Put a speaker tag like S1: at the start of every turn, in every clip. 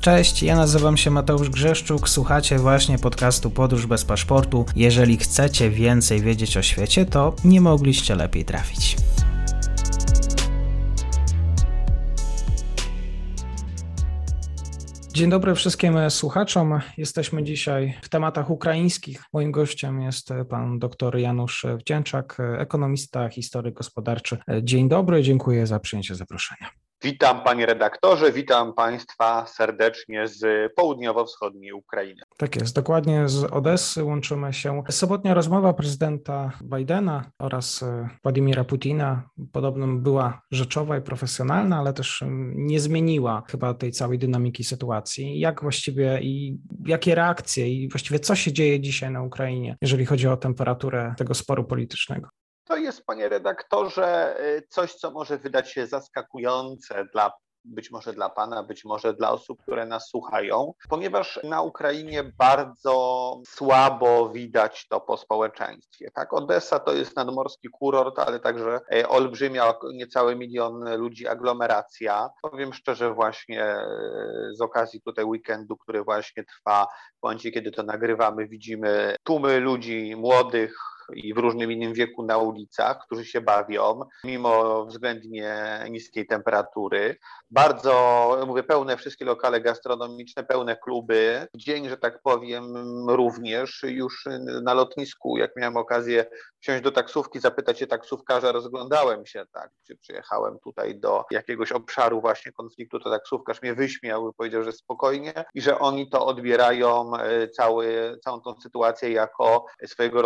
S1: Cześć, ja nazywam się Mateusz Grzeszczuk, słuchacie właśnie podcastu Podróż bez paszportu. Jeżeli chcecie więcej wiedzieć o świecie, to nie mogliście lepiej trafić. Dzień dobry wszystkim słuchaczom. Jesteśmy dzisiaj w tematach ukraińskich. Moim gościem jest pan dr Janusz Wdzięczak, ekonomista, historyk gospodarczy. Dzień dobry, dziękuję za przyjęcie zaproszenia.
S2: Witam panie redaktorze, witam państwa serdecznie z południowo-wschodniej Ukrainy.
S1: Tak jest, dokładnie z Odessy łączymy się. Sobotnia rozmowa prezydenta Bidena oraz e, Władimira Putina podobno była rzeczowa i profesjonalna, ale też nie zmieniła chyba tej całej dynamiki sytuacji. Jak właściwie i jakie reakcje i właściwie co się dzieje dzisiaj na Ukrainie, jeżeli chodzi o temperaturę tego sporu politycznego?
S2: To jest, panie redaktorze, y, coś, co może wydać się zaskakujące dla być może dla Pana, być może dla osób, które nas słuchają, ponieważ na Ukrainie bardzo słabo widać to po społeczeństwie. Tak, Odessa to jest nadmorski kurort, ale także e, olbrzymia, niecały milion ludzi aglomeracja. Powiem szczerze, właśnie e, z okazji tutaj weekendu, który właśnie trwa, w momencie kiedy to nagrywamy, widzimy tłumy ludzi młodych, i w różnym innym wieku na ulicach, którzy się bawią, mimo względnie niskiej temperatury. Bardzo, mówię, pełne wszystkie lokale gastronomiczne, pełne kluby. Dzień, że tak powiem, również już na lotnisku, jak miałem okazję wsiąść do taksówki, zapytać się taksówkarza, rozglądałem się, tak, czy przyjechałem tutaj do jakiegoś obszaru właśnie konfliktu, to taksówkarz mnie wyśmiał i powiedział, że spokojnie i że oni to odbierają e, cały, całą tą sytuację jako swojego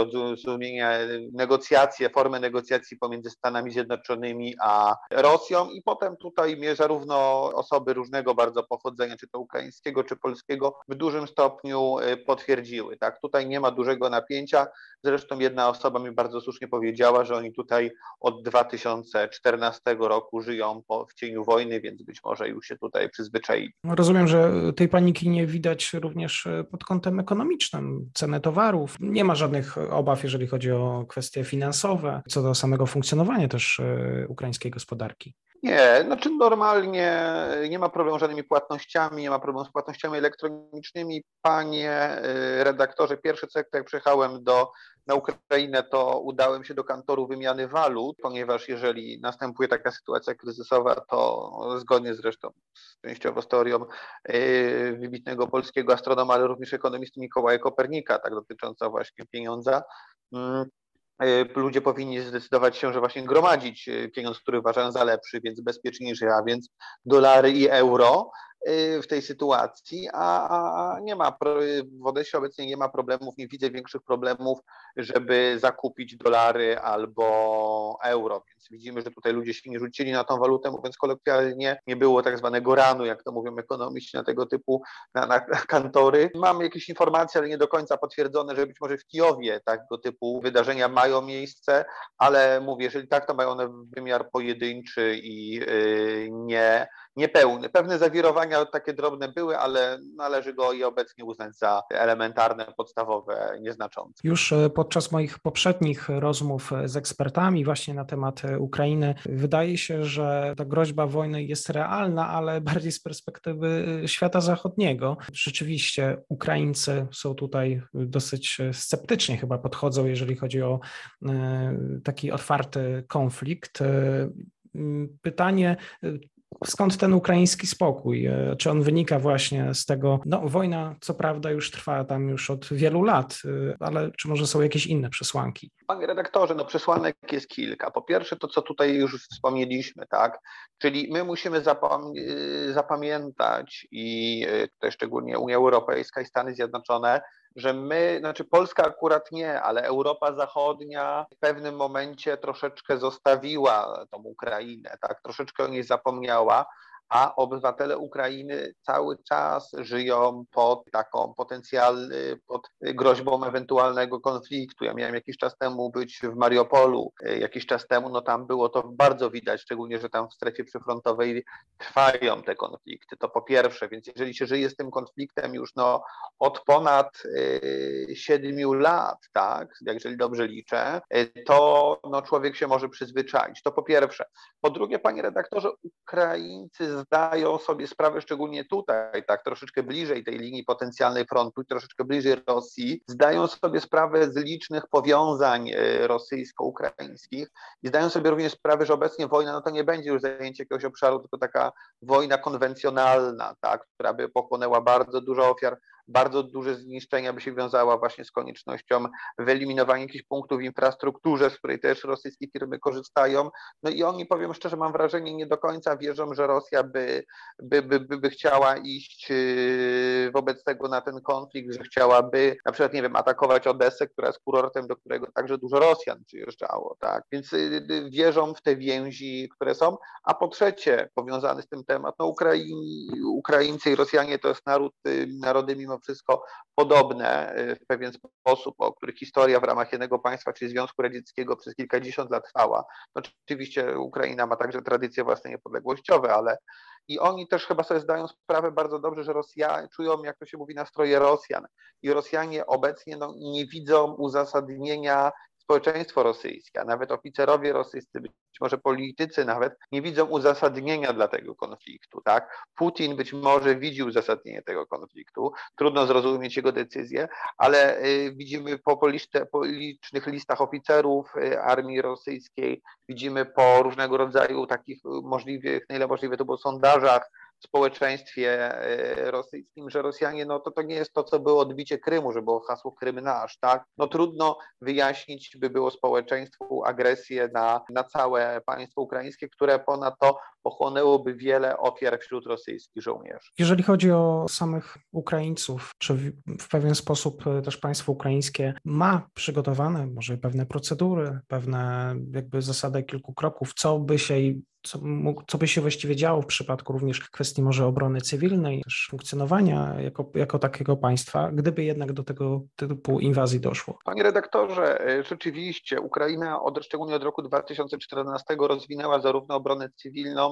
S2: rodzaju negocjacje, formę negocjacji pomiędzy Stanami Zjednoczonymi a Rosją i potem tutaj zarówno osoby różnego bardzo pochodzenia, czy to ukraińskiego, czy polskiego, w dużym stopniu y, potwierdziły. Tak? Tutaj nie ma dużego napięcia. Zresztą jedna osoba mi bardzo słusznie powiedziała, że oni tutaj od 2014 roku żyją po, w cieniu wojny, więc być może już się tutaj przyzwyczaili.
S1: Rozumiem, że tej paniki nie widać również y, pod kątem ekonomicznym. Ceny towarów. Nie ma żadnych obaw, jeżeli chodzi o kwestie finansowe, co do samego funkcjonowania też e, ukraińskiej gospodarki.
S2: Nie, znaczy normalnie nie ma problemu z żadnymi płatnościami, nie ma problemu z płatnościami elektronicznymi. Panie e, redaktorze, pierwszy co jak przyjechałem do, na Ukrainę, to udałem się do kantoru wymiany walut, ponieważ jeżeli następuje taka sytuacja kryzysowa, to zgodnie zresztą z częściowo z teorią yy, wybitnego polskiego astronoma, ale również ekonomisty Mikołaja Kopernika, tak dotycząca właśnie pieniądza, E, ludzie powinni zdecydować się, że właśnie gromadzić e, pieniądz, który uważają za lepszy, więc bezpieczniejszy, a więc dolary i euro, Y, w tej sytuacji, a, nie ma, w Odessie obecnie nie ma problemów, nie widzę większych problemów, żeby zakupić dolary albo euro, więc widzimy, że tutaj ludzie się nie rzucili na tą walutę, mówiąc kolokwialnie, nie było tak zwanego ranu, jak to mówią ekonomiści na tego typu, na, na kantory. Mamy jakieś informacje, ale nie do końca potwierdzone, że być może w Kijowie tego typu wydarzenia mają miejsce, ale mówię, jeżeli tak, to mają one wymiar pojedynczy i yy, nie niepełny. Pewne zawirowania takie drobne były, ale należy go i obecnie uznać za elementarne, podstawowe, nieznaczące.
S1: Już e, podczas moich poprzednich rozmów z ekspertami właśnie na temat e, Ukrainy wydaje się, że ta groźba wojny jest realna, ale bardziej z perspektywy e, świata zachodniego. Rzeczywiście Ukraińcy są tutaj dosyć sceptycznie chyba podchodzą, jeżeli chodzi o taki otwarty konflikt. Pytanie, Skąd ten ukraiński spokój? E, czy on wynika właśnie z tego, no wojna co prawda już trwa tam już od wielu lat, e, ale czy może są jakieś inne przesłanki?
S2: Panie redaktorze, no przesłanek jest kilka. Po pierwsze to, co tutaj już wspomnieliśmy, tak? Czyli my musimy e, zapamiętać i tutaj szczególnie Unia Europejska i Stany Zjednoczone że my, znaczy Polska akurat nie, ale Europa Zachodnia w pewnym momencie troszeczkę zostawiła tą Ukrainę, tak, troszeczkę o niej zapomniała, a obywatele Ukrainy cały czas żyją pod taką potencjalny, pod groźbą ewentualnego konfliktu. Ja miałem jakiś czas temu być w Mariupolu, jakiś czas temu, no tam było to bardzo widać, szczególnie, że tam w strefie przyfrontowej trwają te konflikty. To po pierwsze, więc jeżeli się żyje z tym konfliktem już no, od ponad y, siedmiu lat, tak, jeżeli dobrze liczę, y, to no, człowiek się może przyzwyczaić. To po pierwsze. Po drugie, panie redaktorze, Ukraińcy zdają sobie sprawę, szczególnie tutaj, tak, troszeczkę bliżej tej linii potencjalnej frontu, troszeczkę bliżej Rosji, zdają sobie sprawę z licznych powiązań e, rosyjsko-ukraińskich i zdają sobie również sprawę, że obecnie wojna no to nie będzie już zajęcie jakiegoś obszaru, tylko taka wojna konwencjonalna, tak, która by pochłonęła bardzo dużo ofiar bardzo duże zniszczenia by się wiązała właśnie z koniecznością wyeliminowania jakichś punktów w infrastrukturze, z której też rosyjskie firmy korzystają. No i oni, powiem szczerze, mam wrażenie, nie do końca wierzą, że Rosja by, by, by, by, by chciała iść yy, wobec tego na ten konflikt, że chciałaby na przykład, nie wiem, atakować Odessę, która jest kurortem, do którego także dużo Rosjan przyjeżdżało, tak? Więc yy, yy, wierzą w te więzi, które są. A po trzecie, powiązany z tym temat, no Ukraini, Ukraińcy i Rosjanie to jest naród, narody mimo wszystko podobne y, w pewien sposób, o których historia w ramach jednego państwa, czyli Związku Radzieckiego przez kilkadziesiąt lat trwała. No, oczywiście Ukraina ma także tradycje własne niepodległościowe, ale i oni też chyba sobie zdają sprawę bardzo dobrze, że Rosjanie czują, jak to się mówi, nastroje Rosjan. I Rosjanie obecnie no, nie widzą uzasadnienia społeczeństwo rosyjskie, a nawet oficerowie rosyjscy, być może politycy nawet, nie widzą uzasadnienia dla tego konfliktu. Tak? Putin być może widzi uzasadnienie tego konfliktu, trudno zrozumieć jego decyzje, ale y, widzimy po, po licznych listach oficerów y, armii rosyjskiej, widzimy po różnego rodzaju takich możliwych, na ile możliwe to było sondażach, społeczeństwie e, rosyjskim, że Rosjanie, no to to nie jest to, co było odbicie Krymu, że było hasło Krym nasz, tak? No trudno wyjaśnić by było społeczeństwu agresję na, na całe państwo ukraińskie, które ponadto pochłonęłoby wiele ofiar wśród rosyjskich żołnierzy.
S1: Jeżeli chodzi o samych Ukraińców, czy w, pewien sposób e, też państwo ukraińskie ma przygotowane może pewne procedury, pewne jakby zasady kilku kroków, co by się co, co by się właściwie działo w przypadku również kwestii może obrony cywilnej, też funkcjonowania jako, jako takiego państwa, gdyby jednak do tego typu inwazji doszło?
S2: Panie redaktorze, e, rzeczywiście Ukraina od, szczególnie od roku 2014 rozwinęła zarówno obronę cywilną,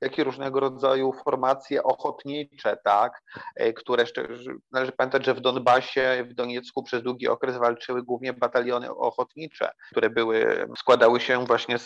S2: jak i różnego rodzaju formacje ochotnicze, tak, e, które należy pamiętać, że w Donbasie, w Doniecku przez długi okres walczyły głównie bataliony ochotnicze, które były, składały się właśnie z,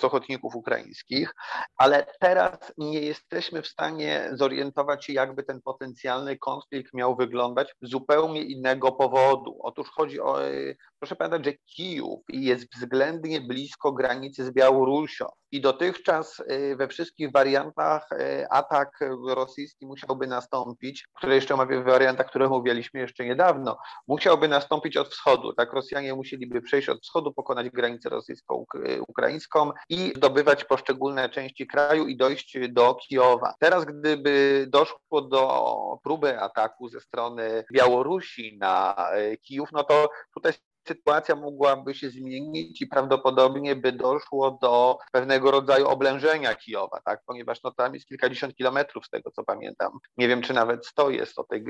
S2: z ochotników ukraińskich, ale teraz nie jesteśmy w stanie zorientować się, jakby ten potencjalny konflikt miał wyglądać z zupełnie innego powodu. Otóż chodzi o, e, proszę pamiętać, że Kijów jest względnie blisko granicy z Białorusią i dotychczas e, we wszystkich wariantach wariantach e, atak rosyjski musiałby nastąpić, który jeszcze ma wariantach, które mówiliśmy jeszcze niedawno, musiałby nastąpić od wschodu. Tak, Rosjanie musieliby przejść od wschodu, pokonać granicę rosyjsko-ukraińską i zdobywać poszczególne części kraju i dojść do Kijowa. Teraz, gdyby doszło do próby ataku ze strony Białorusi na e, Kijów, no to tutaj sytuacja mogłaby się zmienić i prawdopodobnie by doszło do pewnego rodzaju oblężenia Kijowa, tak? ponieważ no, tam jest kilkadziesiąt kilometrów z tego, co pamiętam. Nie wiem, czy nawet sto jest od tej,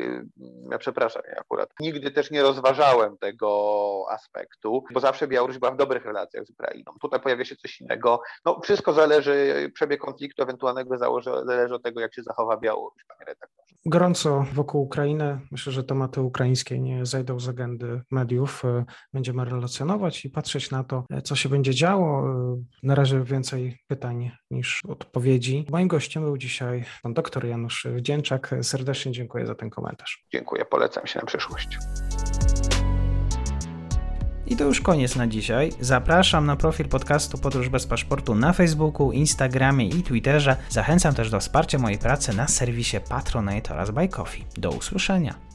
S2: ja przepraszam, ja akurat nigdy też nie rozważałem tego aspektu, bo zawsze Białoruś była w dobrych relacjach z Ukrainą. Tutaj pojawia się coś innego. No, wszystko zależy, przebieg konfliktu ewentualnego zależy od tego, jak się zachowa Białoruś, panie redaktorze.
S1: Gorąco wokół Ukrainy. Myślę, że tematy ukraińskie nie zejdą z agendy mediów będziemy relacjonować i patrzeć na to, co się będzie działo. Na razie więcej pytań niż odpowiedzi. Moim gościem był dzisiaj pan doktor Janusz Wdzięczak. Serdecznie dziękuję za ten komentarz.
S2: Dziękuję, polecam się na przyszłość.
S3: I to już koniec na dzisiaj. Zapraszam na profil podcastu Podróż bez paszportu na Facebooku, Instagramie i Twitterze. Zachęcam też do wsparcia mojej pracy na serwisie Patronite oraz Buy Coffee. Do usłyszenia.